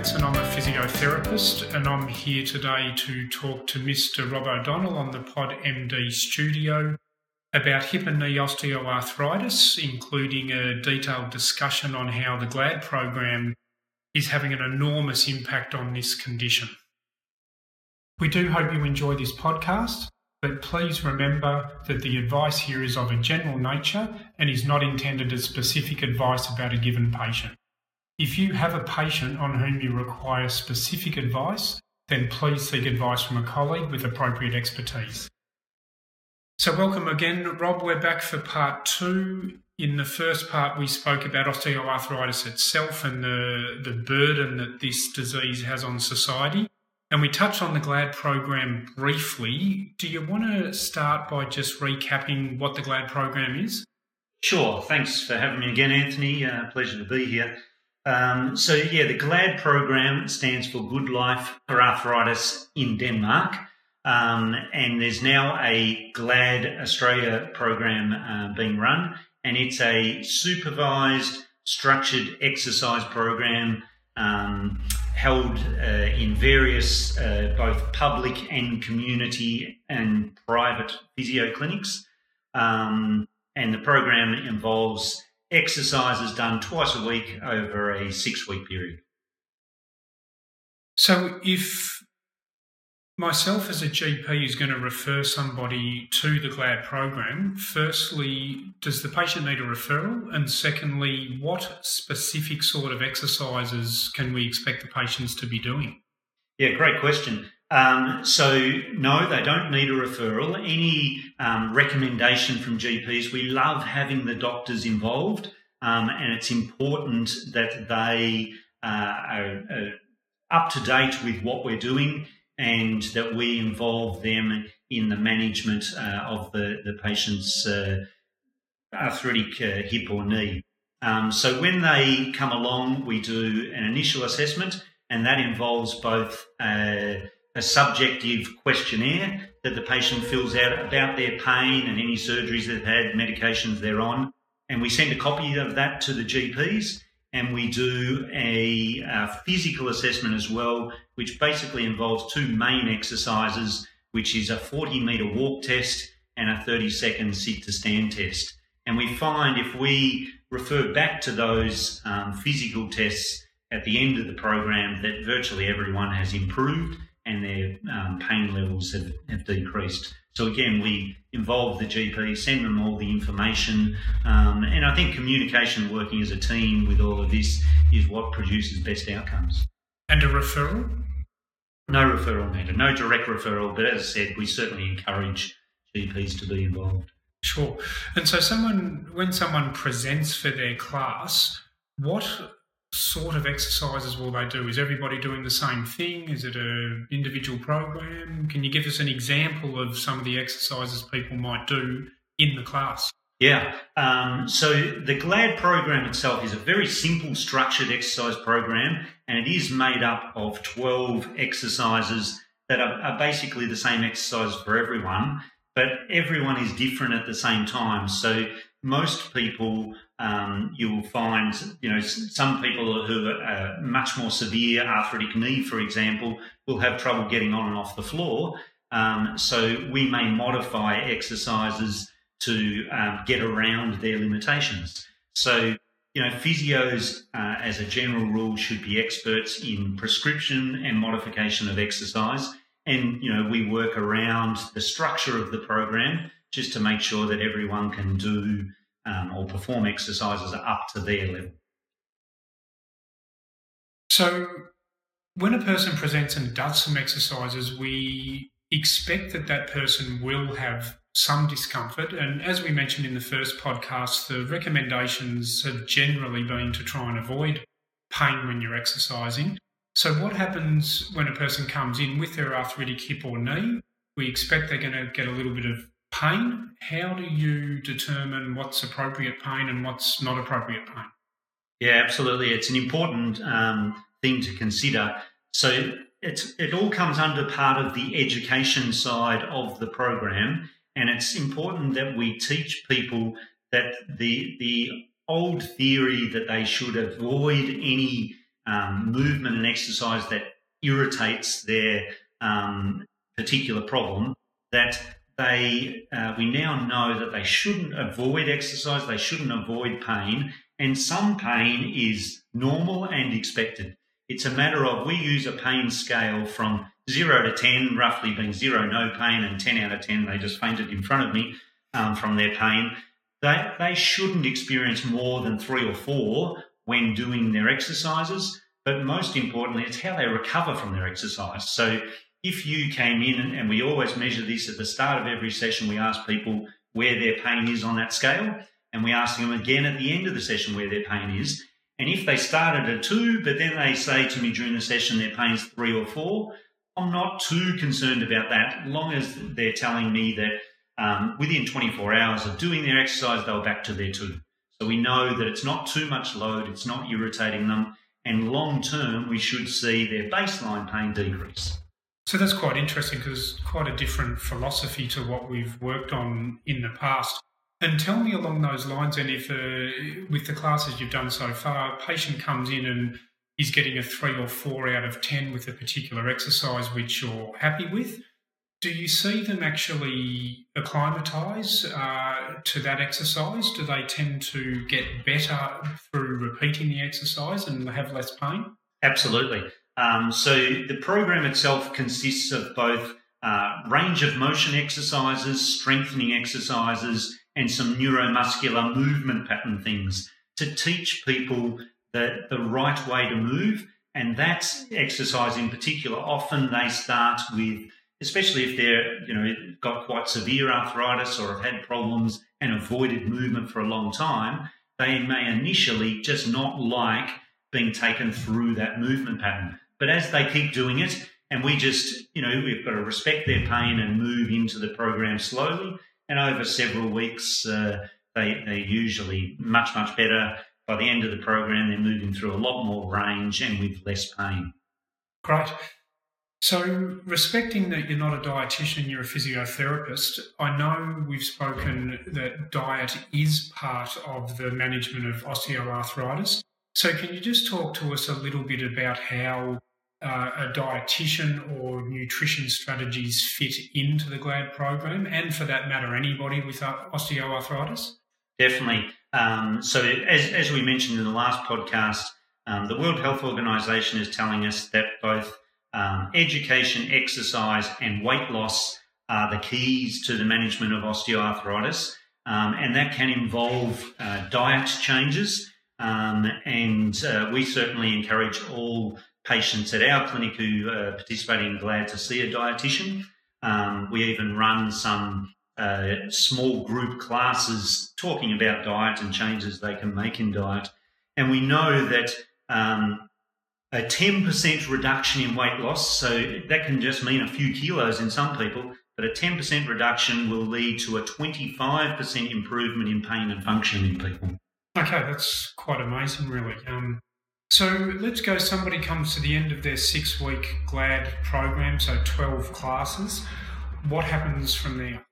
And I'm a physiotherapist and I'm here today to talk to Mr. Rob O'Donnell on the Pod MD studio about hip and knee osteoarthritis, including a detailed discussion on how the GLAD program is having an enormous impact on this condition. We do hope you enjoy this podcast, but please remember that the advice here is of a general nature and is not intended as specific advice about a given patient. If you have a patient on whom you require specific advice, then please seek advice from a colleague with appropriate expertise. So, welcome again, Rob. We're back for part two. In the first part, we spoke about osteoarthritis itself and the, the burden that this disease has on society. And we touched on the GLAD program briefly. Do you want to start by just recapping what the GLAD program is? Sure. Thanks for having me again, Anthony. Uh, pleasure to be here. Um, so, yeah, the GLAD program stands for Good Life for Arthritis in Denmark. Um, and there's now a GLAD Australia program uh, being run, and it's a supervised, structured exercise program um, held uh, in various uh, both public and community and private physio clinics. Um, and the program involves exercises done twice a week over a six week period. So, if myself as a GP is going to refer somebody to the GLAD program, firstly, does the patient need a referral? And secondly, what specific sort of exercises can we expect the patients to be doing? Yeah, great question. Um, so, no, they don't need a referral. Any um, recommendation from GPs, we love having the doctors involved, um, and it's important that they uh, are, are up to date with what we're doing and that we involve them in the management uh, of the, the patient's uh, arthritic uh, hip or knee. Um, so when they come along, we do an initial assessment, and that involves both a, a subjective questionnaire that the patient fills out about their pain and any surgeries they've had, medications they're on, and we send a copy of that to the GPs and we do a, a, physical assessment as well, which basically involves two main exercises, which is a 40 meter walk test and a 30 second sit to stand test. And we find if we refer back to those um, physical tests at the end of the program, that virtually everyone has improved and their um, pain levels have, have decreased. So again, we involve the GP, send them all the information, um, and I think communication, working as a team with all of this, is what produces best outcomes. And a referral? No referral needed, no direct referral. But as I said, we certainly encourage GPs to be involved. Sure. And so, someone when someone presents for their class, what sort of exercises will they do? Is everybody doing the same thing? Is it an individual program? Can you give us an example of some of the exercises people might do in the class? Yeah. Um, so the GLAD program itself is a very simple structured exercise program, and it is made up of 12 exercises that are, are basically the same exercise for everyone, but everyone is different at the same time. So most people um, you will find, you know, some people who are much more severe arthritic knee, for example, will have trouble getting on and off the floor. Um, so we may modify exercises to um, get around their limitations. So, you know, physios, uh, as a general rule, should be experts in prescription and modification of exercise. And, you know, we work around the structure of the program just to make sure that everyone can do um, or perform exercises up to their level. So, when a person presents and does some exercises, we expect that that person will have some discomfort. And as we mentioned in the first podcast, the recommendations have generally been to try and avoid pain when you're exercising. So, what happens when a person comes in with their arthritic hip or knee? We expect they're going to get a little bit of pain, how do you determine what's appropriate pain and what's not appropriate pain? Yeah, absolutely. It's an important um, thing to consider. So it's, it all comes under part of the education side of the program, and it's important that we teach people that the the old theory that they should avoid any um, movement and exercise that irritates their um, particular problem, that they uh, we now know that they shouldn't avoid exercise, they shouldn't avoid pain, and some pain is normal and expected. It's a matter of we use a pain scale from zero to 10, roughly being zero, no pain, and 10 out of 10, they just fainted in front of me um, from their pain. They, they shouldn't experience more than three or four when doing their exercises. But most importantly, it's how they recover from their exercise. So if you came in, and we always measure this at the start of every session, we ask people where their pain is on that scale, and we ask them again at the end of the session where their pain is. And if they started at two, but then they say to me during the session their pain's three or four, I'm not too concerned about that, long as they're telling me that um, within 24 hours of doing their exercise, they're back to their two. So we know that it's not too much load, it's not irritating them, and long term, we should see their baseline pain decrease. So that's quite interesting because it's quite a different philosophy to what we've worked on in the past. And tell me along those lines, and if uh, with the classes you've done so far, a patient comes in and is getting a three or four out of 10 with a particular exercise which you're happy with, do you see them actually acclimatise uh, to that exercise? Do they tend to get better through repeating the exercise and have less pain? Absolutely. Um, so the program itself consists of both uh, range of motion exercises, strengthening exercises, and some neuromuscular movement pattern things to teach people the, the right way to move. And that exercise in particular, often they start with, especially if they're, you know, got quite severe arthritis or have had problems and avoided movement for a long time, they may initially just not like being taken through that movement pattern. But as they keep doing it, and we just, you know, we've got to respect their pain and move into the program slowly. And over several weeks, uh, they, they're usually much, much better by the end of the program, they're moving through a lot more range and with less pain. Great. So, respecting that you're not a dietitian, you're a physiotherapist, I know we've spoken that diet is part of the management of osteoarthritis. So, can you just talk to us a little bit about how uh, a dietitian or nutrition strategies fit into the GLAD program, and for that matter, anybody with osteoarthritis? Definitely. Um, so, as, as we mentioned in the last podcast, um, the World Health Organization is telling us that both um, education, exercise, and weight loss are the keys to the management of osteoarthritis. Um, and that can involve uh, diet changes. Um, and uh, we certainly encourage all patients at our clinic who are participating in GLAD to see a dietitian. Um, we even run some uh, small group classes talking about diet and changes they can make in diet. And we know that um, a 10% reduction in weight loss, so that can just mean a few kilos in some people, but a 10% reduction will lead to a 25% improvement in pain and function in people. Okay, that's quite amazing, really. Um, so let's go. Somebody comes to the end of their six week GLAD program, so 12 classes. What happens from there?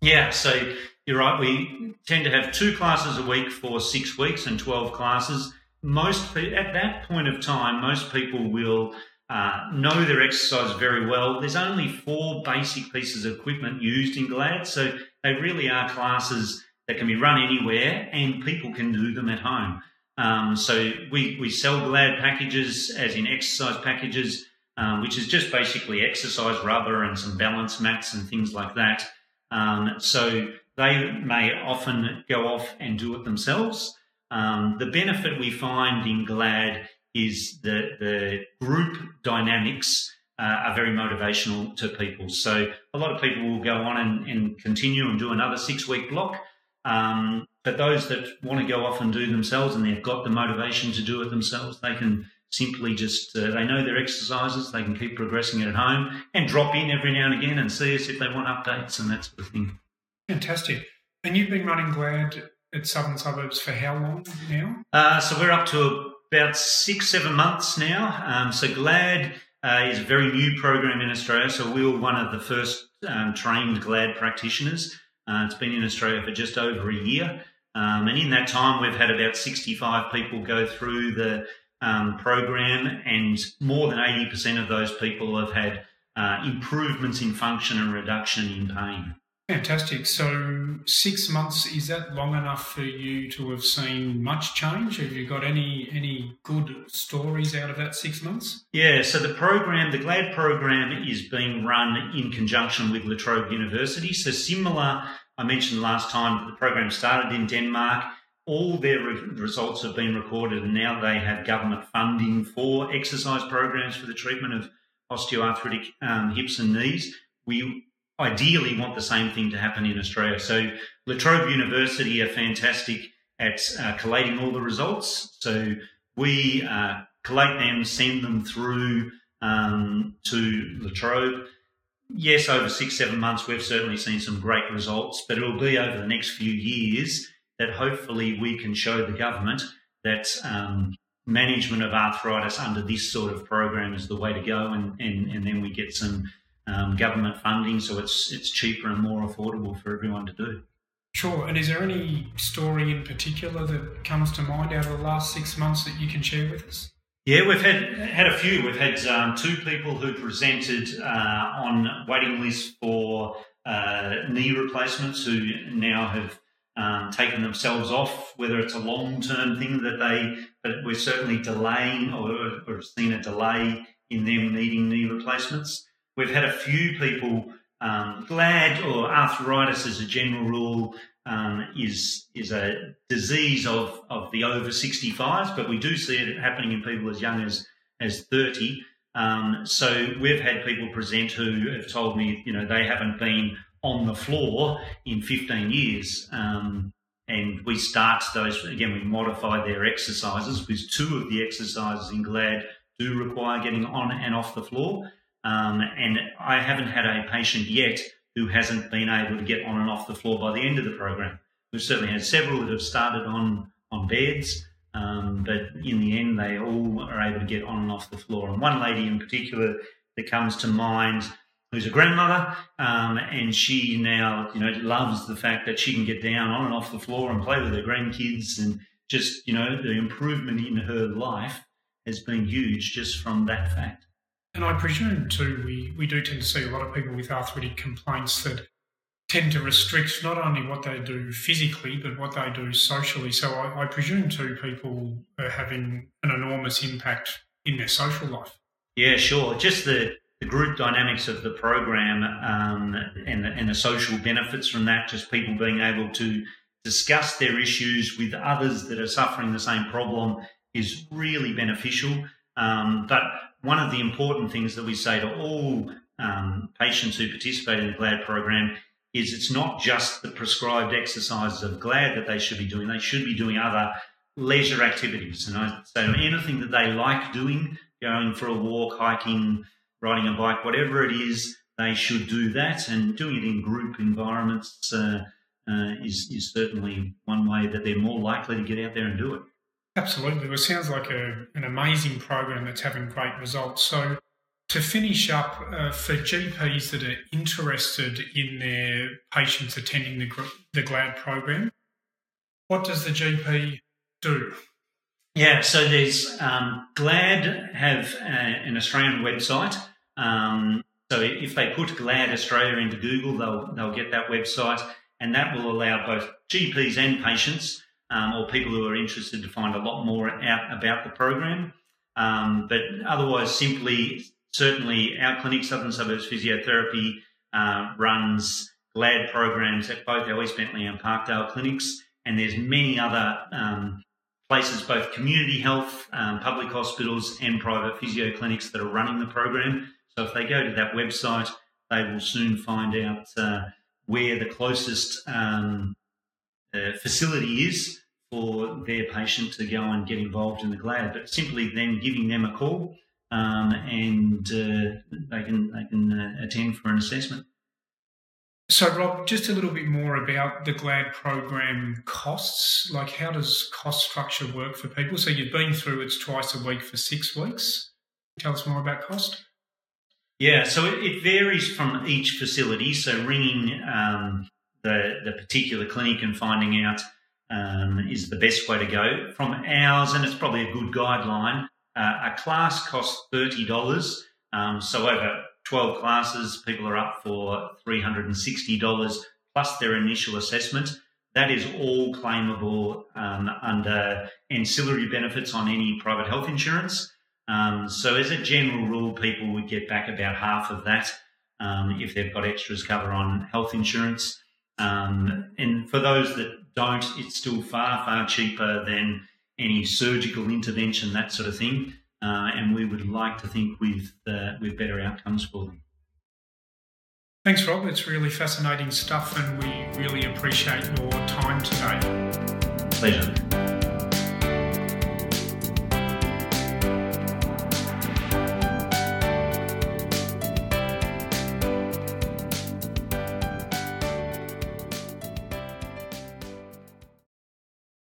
Yeah, so you're right. We tend to have two classes a week for six weeks and 12 classes. Most at that point of time, most people will uh, know their exercise very well. There's only four basic pieces of equipment used in GLAD, so they really are classes that can be run anywhere and people can do them at home. Um, so we, we sell GLAD packages, as in exercise packages, um, which is just basically exercise rubber and some balance mats and things like that. Um, so they may often go off and do it themselves. Um, the benefit we find in GLAD is that the group dynamics uh, are very motivational to people. So a lot of people will go on and, and continue and do another six week block. Um, but those that want to go off and do themselves and they've got the motivation to do it themselves, they can simply just uh, they know their exercises they can keep progressing it at home and drop in every now and again and see us if they want updates and that sort of thing. Fantastic. And you've been running glad at southern suburbs for how long now? Uh, so we're up to about six seven months now. Um, so glad uh, is a very new program in australia. So we were one of the first um, trained glad practitioners uh, it's been in australia for just over a year um, and in that time, we've had about 65 people go through the um, program, and more than 80% of those people have had uh, improvements in function and reduction in pain. Fantastic. So, six months is that long enough for you to have seen much change? Have you got any any good stories out of that six months? Yeah. So the program, the GLAD program, is being run in conjunction with La Trobe University. So similar, I mentioned last time the program started in Denmark. All their re- results have been recorded, and now they have government funding for exercise programs for the treatment of osteoarthritic um, hips and knees. We ideally want the same thing to happen in Australia. So La Trobe University are fantastic at uh, collating all the results. So we uh, collate them, send them through um, to La Trobe. Yes, over six, seven months, we've certainly seen some great results, but it'll be over the next few years that hopefully we can show the government that um, management of arthritis under this sort of program is the way to go, and, and, and then we get some um, government funding, so it's it's cheaper and more affordable for everyone to do. Sure. And is there any story in particular that comes to mind out of the last six months that you can share with us? Yeah, we've had had a few. We've had um, two people who presented uh, on waiting lists for uh, knee replacements who now have um, taken themselves off. Whether it's a long term thing that they, but we're certainly delaying or, or seen a delay in them needing knee replacements. We've had a few people um, GLAD or arthritis as a general rule um, is is a disease of, of the over 65s, but we do see it happening in people as young as as 30. Um, so we've had people present who have told me, you know, they haven't been on the floor in 15 years. Um, and we start those again. We modify their exercises because two of the exercises in GLAD do require getting on and off the floor. Um, and I haven't had a patient yet who hasn't been able to get on and off the floor by the end of the program. We've certainly had several that have started on on beds, um, but in the end, they all are able to get on and off the floor. And one lady in particular that comes to mind, who's a grandmother, um, and she now you know loves the fact that she can get down on and off the floor and play with her grandkids, and just you know the improvement in her life has been huge just from that fact. And I presume too, we, we do tend to see a lot of people with arthritic complaints that tend to restrict not only what they do physically, but what they do socially. So I, I presume too, people are having an enormous impact in their social life. Yeah, sure. Just the, the group dynamics of the program um, and, the, and the social benefits from that, just people being able to discuss their issues with others that are suffering the same problem is really beneficial. Um, but one of the important things that we say to all um, patients who participate in the GLAD program is it's not just the prescribed exercises of GLAD that they should be doing, they should be doing other leisure activities. And I say anything that they like doing, going for a walk, hiking, riding a bike, whatever it is, they should do that. And doing it in group environments uh, uh, is, is certainly one way that they're more likely to get out there and do it. Absolutely. It sounds like a, an amazing program that's having great results. So, to finish up, uh, for GPs that are interested in their patients attending the, the GLAD program, what does the GP do? Yeah, so there's um, GLAD have a, an Australian website. Um, so if they put GLAD Australia into Google, they'll they'll get that website, and that will allow both GPs and patients um, or people who are interested to find a lot more out about the program. Um, but otherwise, simply, certainly, our clinic, Southern Suburbs Physiotherapy, uh, runs GLAD programs at both our East Bentleigh and Parkdale clinics, and there's many other um, places, both community health, um, public hospitals, and private physio clinics that are running the program. So if they go to that website, they will soon find out uh, where the closest um, uh, facility is for their patient to go and get involved in the GLAD, but simply then giving them a call um, and uh, they can they can uh, attend for an assessment. So, Rob, just a little bit more about the GLAD program costs. Like, how does cost structure work for people? So, you've been through it's twice a week for six weeks. Tell us more about cost. Yeah, so it, it varies from each facility. So, ringing um, the the particular clinic and finding out um, is the best way to go. From ours, and it's probably a good guideline, uh, a class costs $30. Um, so over 12 classes, people are up for $360 plus their initial assessment. That is all claimable um, under ancillary benefits on any private health insurance. Um, so, as a general rule, people would get back about half of that um, if they've got extras cover on health insurance. Um, and for those that don't, it's still far, far cheaper than any surgical intervention, that sort of thing. Uh, and we would like to think with uh, with better outcomes for them. Thanks, Rob. It's really fascinating stuff, and we really appreciate your time today. Pleasure.